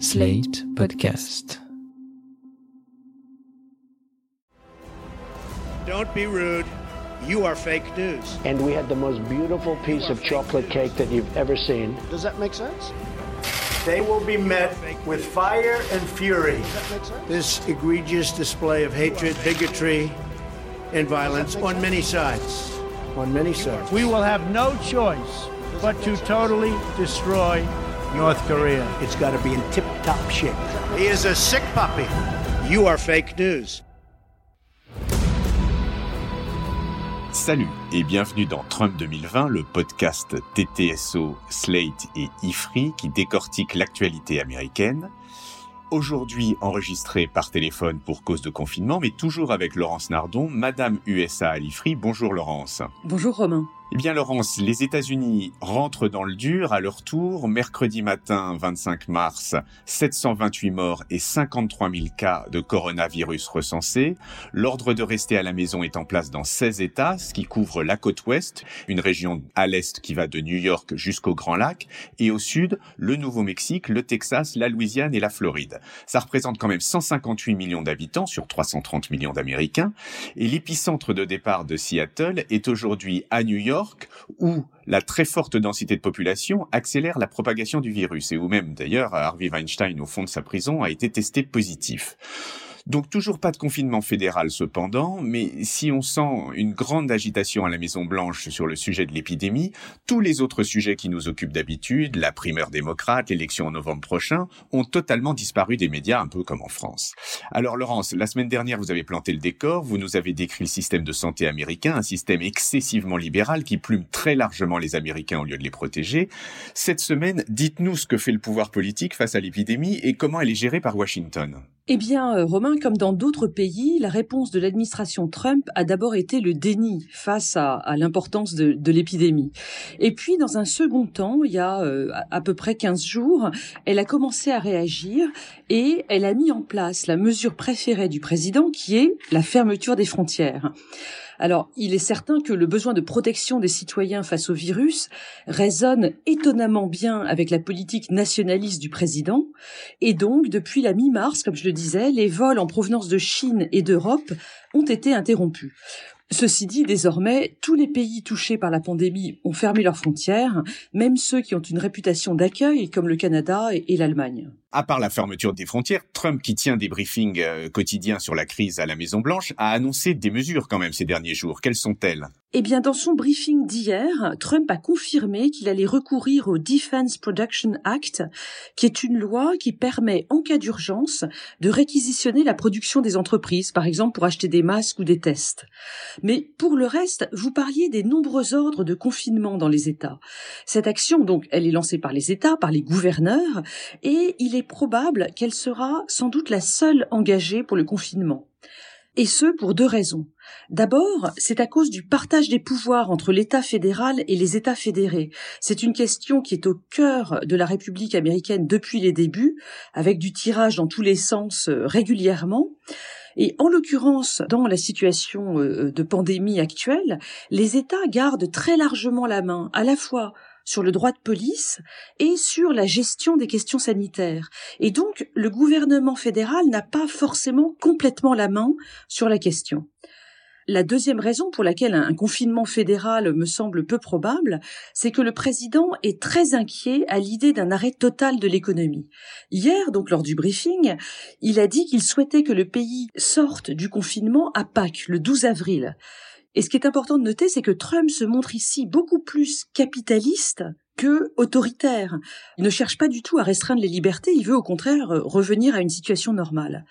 Slate Podcast. Don't be rude. You are fake news. and we had the most beautiful piece of chocolate cake that you've ever seen. Does that make sense? They will be met with fire and fury. This egregious display of hatred, bigotry, and violence on many sides. On many sides. We will have no choice but to totally destroy North Korea. It's got to be in tip top shape. He is a sick puppy. You are fake news. Salut et bienvenue dans Trump 2020, le podcast TTSO, Slate et IFRI qui décortique l'actualité américaine. Aujourd'hui enregistré par téléphone pour cause de confinement, mais toujours avec Laurence Nardon, Madame USA à l'IFRI. Bonjour Laurence. Bonjour Romain. Eh bien Laurence, les États-Unis rentrent dans le dur à leur tour. Mercredi matin 25 mars, 728 morts et 53 000 cas de coronavirus recensés. L'ordre de rester à la maison est en place dans 16 États, ce qui couvre la côte ouest, une région à l'est qui va de New York jusqu'au Grand Lac, et au sud, le Nouveau-Mexique, le Texas, la Louisiane et la Floride. Ça représente quand même 158 millions d'habitants sur 330 millions d'Américains, et l'épicentre de départ de Seattle est aujourd'hui à New York, où la très forte densité de population accélère la propagation du virus et où même d'ailleurs Harvey Weinstein au fond de sa prison a été testé positif. Donc toujours pas de confinement fédéral cependant, mais si on sent une grande agitation à la Maison Blanche sur le sujet de l'épidémie, tous les autres sujets qui nous occupent d'habitude, la primeur démocrate, l'élection en novembre prochain, ont totalement disparu des médias, un peu comme en France. Alors Laurence, la semaine dernière vous avez planté le décor, vous nous avez décrit le système de santé américain, un système excessivement libéral qui plume très largement les Américains au lieu de les protéger. Cette semaine, dites-nous ce que fait le pouvoir politique face à l'épidémie et comment elle est gérée par Washington. Eh bien, euh, Romain, comme dans d'autres pays, la réponse de l'administration Trump a d'abord été le déni face à, l'importance de, l'épidémie. Et puis, dans un second temps, il y a euh, à peu près 15 jours, elle a commencé à réagir et elle a mis en place la mesure préférée du président qui est la fermeture des frontières. Alors, il est certain que le besoin de protection des citoyens face au virus résonne étonnamment bien avec la politique nationaliste du président. Et donc, depuis la mi-mars, comme je le disais, les vols en provenance de Chine et d'Europe ont été interrompus. Ceci dit, désormais, tous les pays touchés par la pandémie ont fermé leurs frontières, même ceux qui ont une réputation d'accueil, comme le Canada et, l'Allemagne. À part la fermeture des frontières, Trump, qui tient des briefings euh, quotidiens sur la crise à la Maison-Blanche, a annoncé des mesures quand même ces derniers jours. Quelles sont-elles? Eh bien, dans son briefing d'hier, Trump a confirmé qu'il allait recourir au Defense Production Act, qui est une loi qui permet, en cas d'urgence, de réquisitionner la production des entreprises, par exemple pour acheter des masques ou des tests. Mais pour le reste, vous parliez des nombreux ordres de confinement dans les États. Cette action, donc, elle est lancée par les États, par les gouverneurs, et il est probable qu'elle sera sans doute la seule engagée pour le confinement. Et ce, pour deux raisons. D'abord, c'est à cause du partage des pouvoirs entre l'État fédéral et les États fédérés. C'est une question qui est au cœur de la République américaine depuis les débuts, avec du tirage dans tous les sens euh, régulièrement. Et en l'occurrence, dans la situation euh, de pandémie actuelle, les États gardent très largement la main, à la fois sur le droit de police et sur la gestion des questions sanitaires. Et donc, le gouvernement fédéral n'a pas forcément complètement la main sur la question. La deuxième raison pour laquelle un confinement fédéral me semble peu probable, c'est que le président est très inquiet à l'idée d'un arrêt total de l'économie. Hier, donc lors du briefing, il a dit qu'il souhaitait que le pays sorte du confinement à Pâques, le 12 avril. Et ce qui est important de noter, c'est que Trump se montre ici beaucoup plus capitaliste que autoritaire. Il ne cherche pas du tout à restreindre les libertés, il veut au contraire revenir à une situation normale.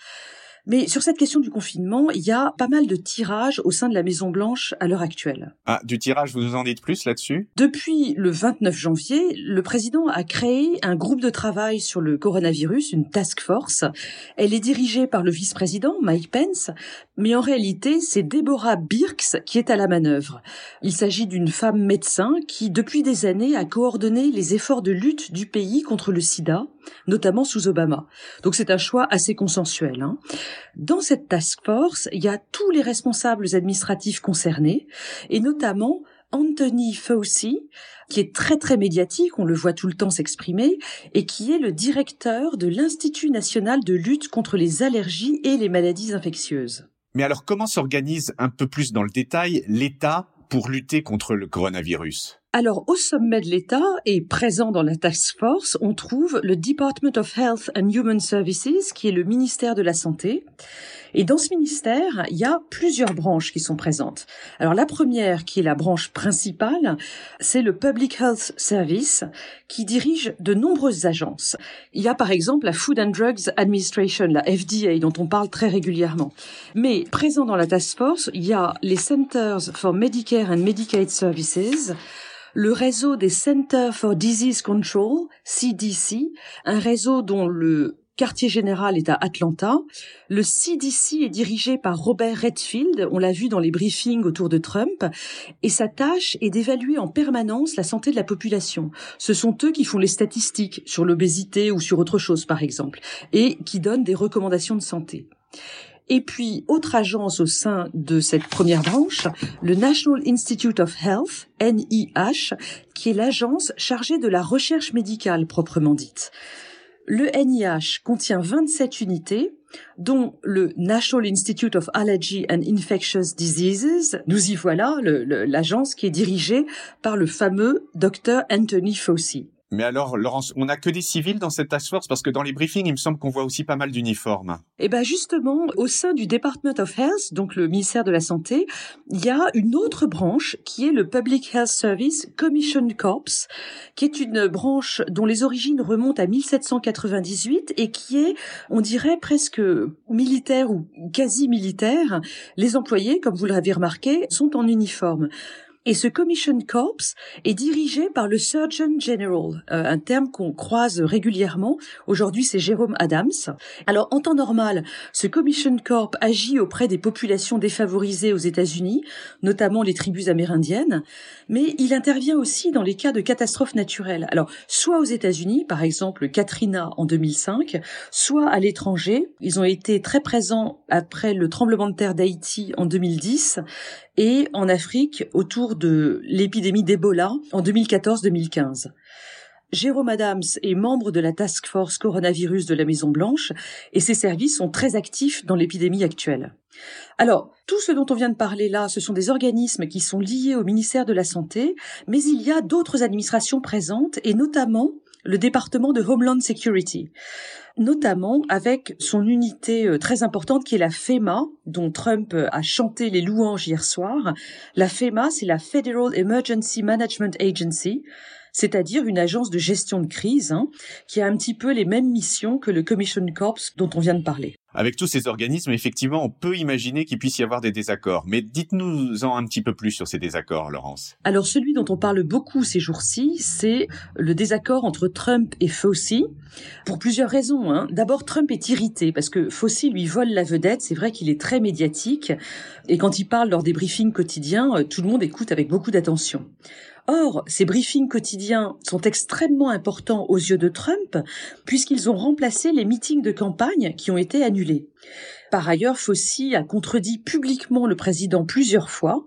Mais sur cette question du confinement, il y a pas mal de tirages au sein de la Maison Blanche à l'heure actuelle. Ah, du tirage, vous nous en dites plus là-dessus? Depuis le 29 janvier, le président a créé un groupe de travail sur le coronavirus, une task force. Elle est dirigée par le vice-président Mike Pence, mais en réalité, c'est Deborah Birx qui est à la manœuvre. Il s'agit d'une femme médecin qui, depuis des années, a coordonné les efforts de lutte du pays contre le sida, notamment sous Obama. Donc c'est un choix assez consensuel. Hein. Dans cette task force, il y a tous les responsables administratifs concernés, et notamment Anthony Fauci, qui est très très médiatique, on le voit tout le temps s'exprimer, et qui est le directeur de l'Institut national de lutte contre les allergies et les maladies infectieuses. Mais alors comment s'organise un peu plus dans le détail l'État pour lutter contre le coronavirus? Alors, au sommet de l'État et présent dans la task force, on trouve le Department of Health and Human Services, qui est le ministère de la Santé. Et dans ce ministère, il y a plusieurs branches qui sont présentes. Alors, la première, qui est la branche principale, c'est le Public Health Service, qui dirige de nombreuses agences. Il y a par exemple la Food and Drugs Administration, la FDA, dont on parle très régulièrement. Mais présent dans la task force, il y a les Centers for Medicare and Medicaid Services, le réseau des Center for Disease Control, CDC, un réseau dont le quartier général est à Atlanta. Le CDC est dirigé par Robert Redfield, on l'a vu dans les briefings autour de Trump, et sa tâche est d'évaluer en permanence la santé de la population. Ce sont eux qui font les statistiques sur l'obésité ou sur autre chose, par exemple, et qui donnent des recommandations de santé. Et puis, autre agence au sein de cette première branche, le National Institute of Health, NIH, qui est l'agence chargée de la recherche médicale proprement dite. Le NIH contient 27 unités, dont le National Institute of Allergy and Infectious Diseases. Nous y voilà, l'agence qui est dirigée par le fameux Dr. Anthony Fauci. Mais alors, Laurence, on n'a que des civils dans cette task force? Parce que dans les briefings, il me semble qu'on voit aussi pas mal d'uniformes. Eh ben justement, au sein du Department of Health, donc le ministère de la Santé, il y a une autre branche qui est le Public Health Service Commission Corps, qui est une branche dont les origines remontent à 1798 et qui est, on dirait, presque militaire ou quasi militaire. Les employés, comme vous l'avez remarqué, sont en uniforme. Et ce Commission Corps est dirigé par le Surgeon General, euh, un terme qu'on croise régulièrement. Aujourd'hui, c'est Jérôme Adams. Alors, en temps normal, ce Commission Corps agit auprès des populations défavorisées aux États-Unis, notamment les tribus amérindiennes, mais il intervient aussi dans les cas de catastrophes naturelles. Alors, soit aux États-Unis, par exemple Katrina en 2005, soit à l'étranger. Ils ont été très présents après le tremblement de terre d'Haïti en 2010 et en Afrique autour de l'épidémie d'Ebola en 2014-2015. Jérôme Adams est membre de la task force coronavirus de la Maison Blanche et ses services sont très actifs dans l'épidémie actuelle. Alors, tout ce dont on vient de parler là, ce sont des organismes qui sont liés au ministère de la Santé, mais il y a d'autres administrations présentes et notamment le département de Homeland Security notamment avec son unité euh, très importante qui est la FEMA, dont Trump euh, a chanté les louanges hier soir. La FEMA, c'est la Federal Emergency Management Agency, c'est-à-dire une agence de gestion de crise hein, qui a un petit peu les mêmes missions que le Commission Corps dont on vient de parler. Avec tous ces organismes, effectivement, on peut imaginer qu'il puisse y avoir des désaccords. Mais dites-nous-en un petit peu plus sur ces désaccords, Laurence. Alors celui dont on parle beaucoup ces jours-ci, c'est le désaccord entre Trump et Fauci, pour plusieurs raisons. Hein. D'abord, Trump est irrité parce que Fauci lui vole la vedette. C'est vrai qu'il est très médiatique. Et quand il parle lors des briefings quotidiens, euh, tout le monde écoute avec beaucoup d'attention. Or, ces briefings quotidiens sont extrêmement importants aux yeux de Trump, puisqu'ils ont remplacé les meetings de campagne qui ont été annulés. Par ailleurs, Fauci a contredit publiquement le président plusieurs fois.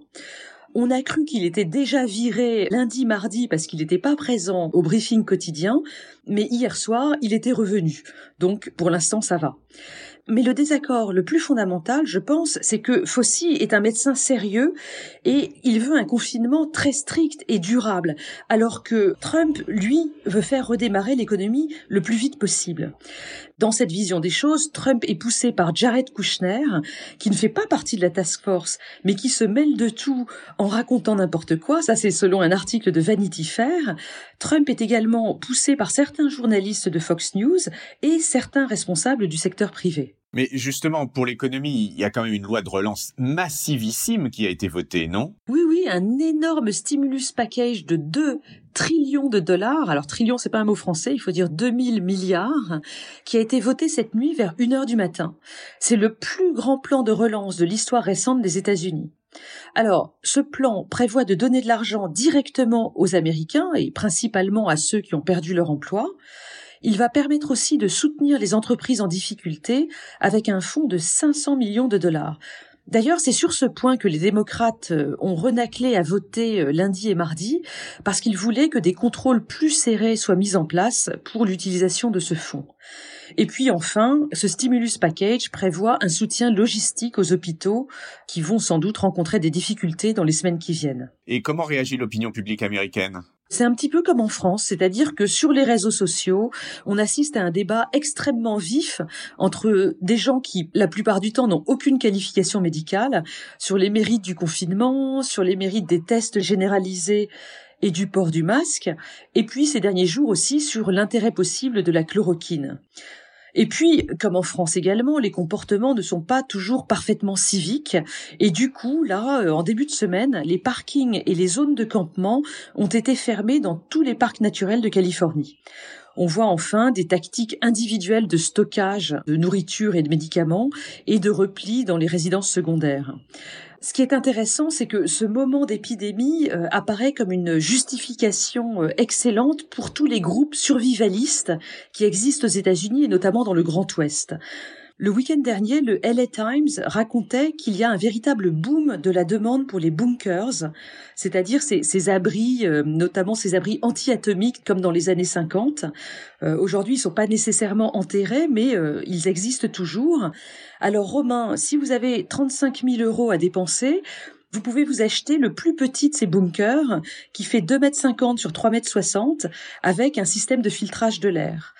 On a cru qu'il était déjà viré lundi, mardi parce qu'il n'était pas présent au briefing quotidien, mais hier soir, il était revenu. Donc, pour l'instant, ça va. Mais le désaccord le plus fondamental, je pense, c'est que Fauci est un médecin sérieux et il veut un confinement très strict et durable, alors que Trump, lui, veut faire redémarrer l'économie le plus vite possible. Dans cette vision des choses, Trump est poussé par Jared Kushner, qui ne fait pas partie de la task force, mais qui se mêle de tout en racontant n'importe quoi. Ça, c'est selon un article de Vanity Fair. Trump est également poussé par certains journalistes de Fox News et certains responsables du secteur privé. Mais justement, pour l'économie, il y a quand même une loi de relance massivissime qui a été votée, non? Oui, oui, un énorme stimulus package de 2 trillions de dollars. Alors, trillion, c'est pas un mot français, il faut dire 2000 milliards, qui a été voté cette nuit vers 1 heure du matin. C'est le plus grand plan de relance de l'histoire récente des États-Unis. Alors, ce plan prévoit de donner de l'argent directement aux Américains et principalement à ceux qui ont perdu leur emploi. Il va permettre aussi de soutenir les entreprises en difficulté avec un fonds de 500 millions de dollars. D'ailleurs, c'est sur ce point que les démocrates euh, ont renaclé à voter euh, lundi et mardi, parce qu'ils voulaient que des contrôles plus serrés soient mis en place pour l'utilisation de ce fonds. Et puis enfin, ce stimulus package prévoit un soutien logistique aux hôpitaux qui vont sans doute rencontrer des difficultés dans les semaines qui viennent. Et comment réagit l'opinion publique américaine? C'est un petit peu comme en France, c'est-à-dire que sur les réseaux sociaux, on assiste à un débat extrêmement vif entre des gens qui, la plupart du temps, n'ont aucune qualification médicale, sur les mérites du confinement, sur les mérites des tests généralisés et du port du masque, et puis ces derniers jours aussi sur l'intérêt possible de la chloroquine. Et puis, comme en France également, les comportements ne sont pas toujours parfaitement civiques. Et du coup, là, euh, en début de semaine, les parkings et les zones de campement ont été fermés dans tous les parcs naturels de Californie. On voit enfin des tactiques individuelles de stockage de nourriture et de médicaments et de repli dans les résidences secondaires. Ce qui est intéressant, c'est que ce moment d'épidémie euh, apparaît comme une justification euh, excellente pour tous les groupes survivalistes qui existent aux États-Unis et notamment dans le Grand Ouest. Le week-end dernier, le LA Times racontait qu'il y a un véritable boom de la demande pour les bunkers, c'est-à-dire ces, abris, euh, notamment ces abris anti-atomiques comme dans les années 50. Euh, aujourd'hui, ils sont pas nécessairement enterrés, mais euh, ils existent toujours. Alors, Romain, si vous avez 35 000 euros à dépenser, vous pouvez vous acheter le plus petit de ces bunkers qui fait 2,50 m sur 3,60 m avec un système de filtrage de l'air.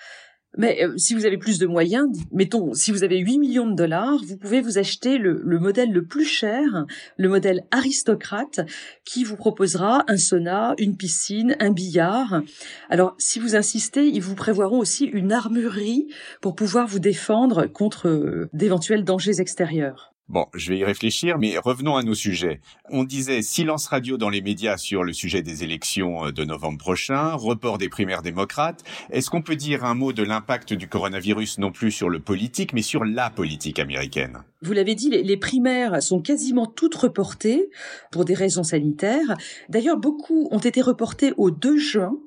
Mais euh, si vous avez plus de moyens, mettons, si vous avez 8 millions de dollars, vous pouvez vous acheter le, le, modèle le plus cher, le modèle aristocrate, qui vous proposera un sauna, une piscine, un billard. Alors, si vous insistez, ils vous prévoiront aussi une armurerie pour pouvoir vous défendre contre euh, d'éventuels dangers extérieurs. Bon, je vais y réfléchir, mais revenons à nos sujets. On disait silence radio dans les médias sur le sujet des élections euh, de novembre prochain, report des primaires démocrates. Est-ce qu'on peut dire un mot de l'impact du coronavirus non plus sur le politique, mais sur la politique américaine? Vous l'avez dit, les, primaires sont quasiment toutes reportées pour des raisons sanitaires. D'ailleurs, beaucoup ont été reportées au 2 juin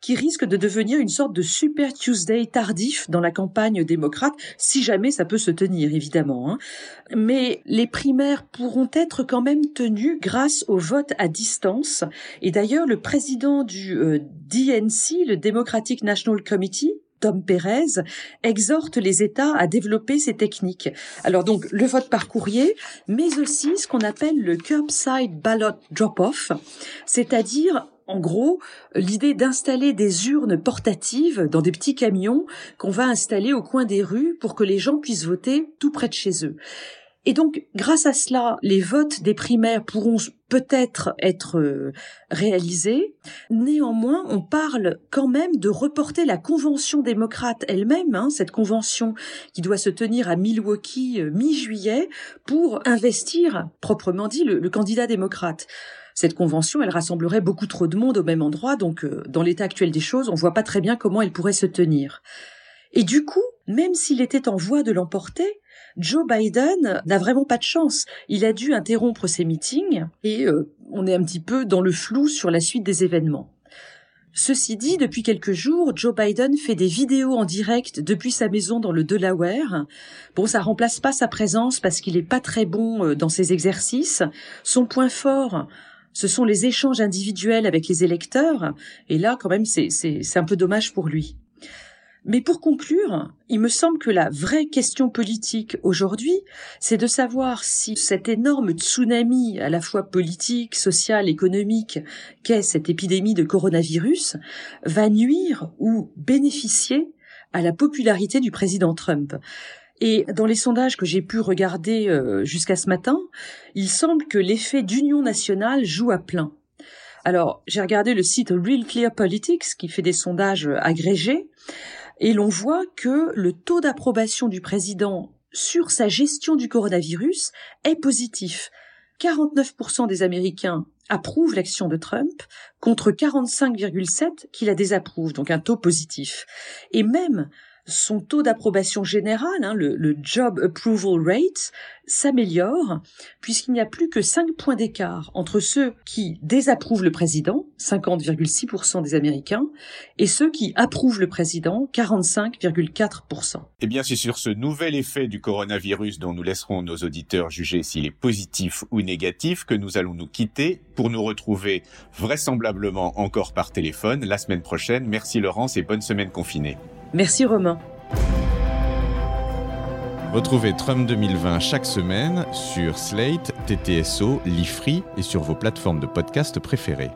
qui risque de devenir une sorte de Super Tuesday tardif dans la campagne démocrate, si jamais ça peut se tenir, évidemment. Hein. Mais les primaires pourront être quand même tenues grâce au vote à distance. Et d'ailleurs, le président du euh, DNC, le Democratic National Committee, Tom Perez exhorte les États à développer ces techniques. Alors donc le vote par courrier, mais aussi ce qu'on appelle le curbside ballot drop-off, c'est-à-dire en gros, l'idée d'installer des urnes portatives dans des petits camions qu'on va installer au coin des rues pour que les gens puissent voter tout près de chez eux. Et donc, grâce à cela, les votes des primaires pourront peut-être être euh, réalisés. Néanmoins, on parle quand même de reporter la convention démocrate elle-même, hein, cette convention qui doit se tenir à Milwaukee euh, mi-juillet, pour investir, proprement dit, le candidat démocrate cette convention, elle rassemblerait beaucoup trop de monde au même endroit, donc euh, dans l'état actuel des choses, on voit pas très bien comment elle pourrait se tenir. Et du coup, même s'il était en voie de l'emporter, Joe Biden n'a vraiment pas de chance. Il a dû interrompre ses meetings et euh, on est un petit peu dans le flou sur la suite des événements. Ceci dit, depuis quelques jours, Joe Biden fait des vidéos en direct depuis sa maison dans le Delaware. Bon, ça remplace pas sa présence parce qu'il est pas très bon euh, dans ses exercices. Son point fort, ce sont les échanges individuels avec les électeurs, et là, quand même, c'est un peu dommage pour lui. Mais pour conclure, il me semble que la vraie question politique aujourd'hui, c'est de savoir si cet énorme tsunami à la fois politique, social, économique qu'est cette épidémie de coronavirus va nuire ou bénéficier à la popularité du président Trump. Et dans les sondages que j'ai pu regarder euh, jusqu'à ce matin, il semble que l'effet d'union nationale joue à plein. Alors, j'ai regardé le site Real Clear Politics qui fait des sondages agrégés et l'on voit que le taux d'approbation du président sur sa gestion du coronavirus est positif. 49% des Américains approuvent l'action de Trump contre 45,7% qui la désapprouvent, donc un taux positif. Et même son taux d'approbation générale, hein, le, Job Approval Rate, s'améliore puisqu'il n'y a plus que 5 points d'écart entre ceux qui désapprouvent le président, 50,6% des Américains, et ceux qui approuvent le président, 45,4%. Eh bien, c'est sur ce nouvel effet du coronavirus dont nous laisserons nos auditeurs juger s'il est positif ou négatif que nous allons nous quitter pour nous retrouver vraisemblablement encore par téléphone la semaine prochaine. Merci Laurence et bonne semaine confinée. Merci Romain. Retrouvez Trump 2020 chaque semaine sur Slate, TTSO, Lifree et sur vos plateformes de podcast préférées.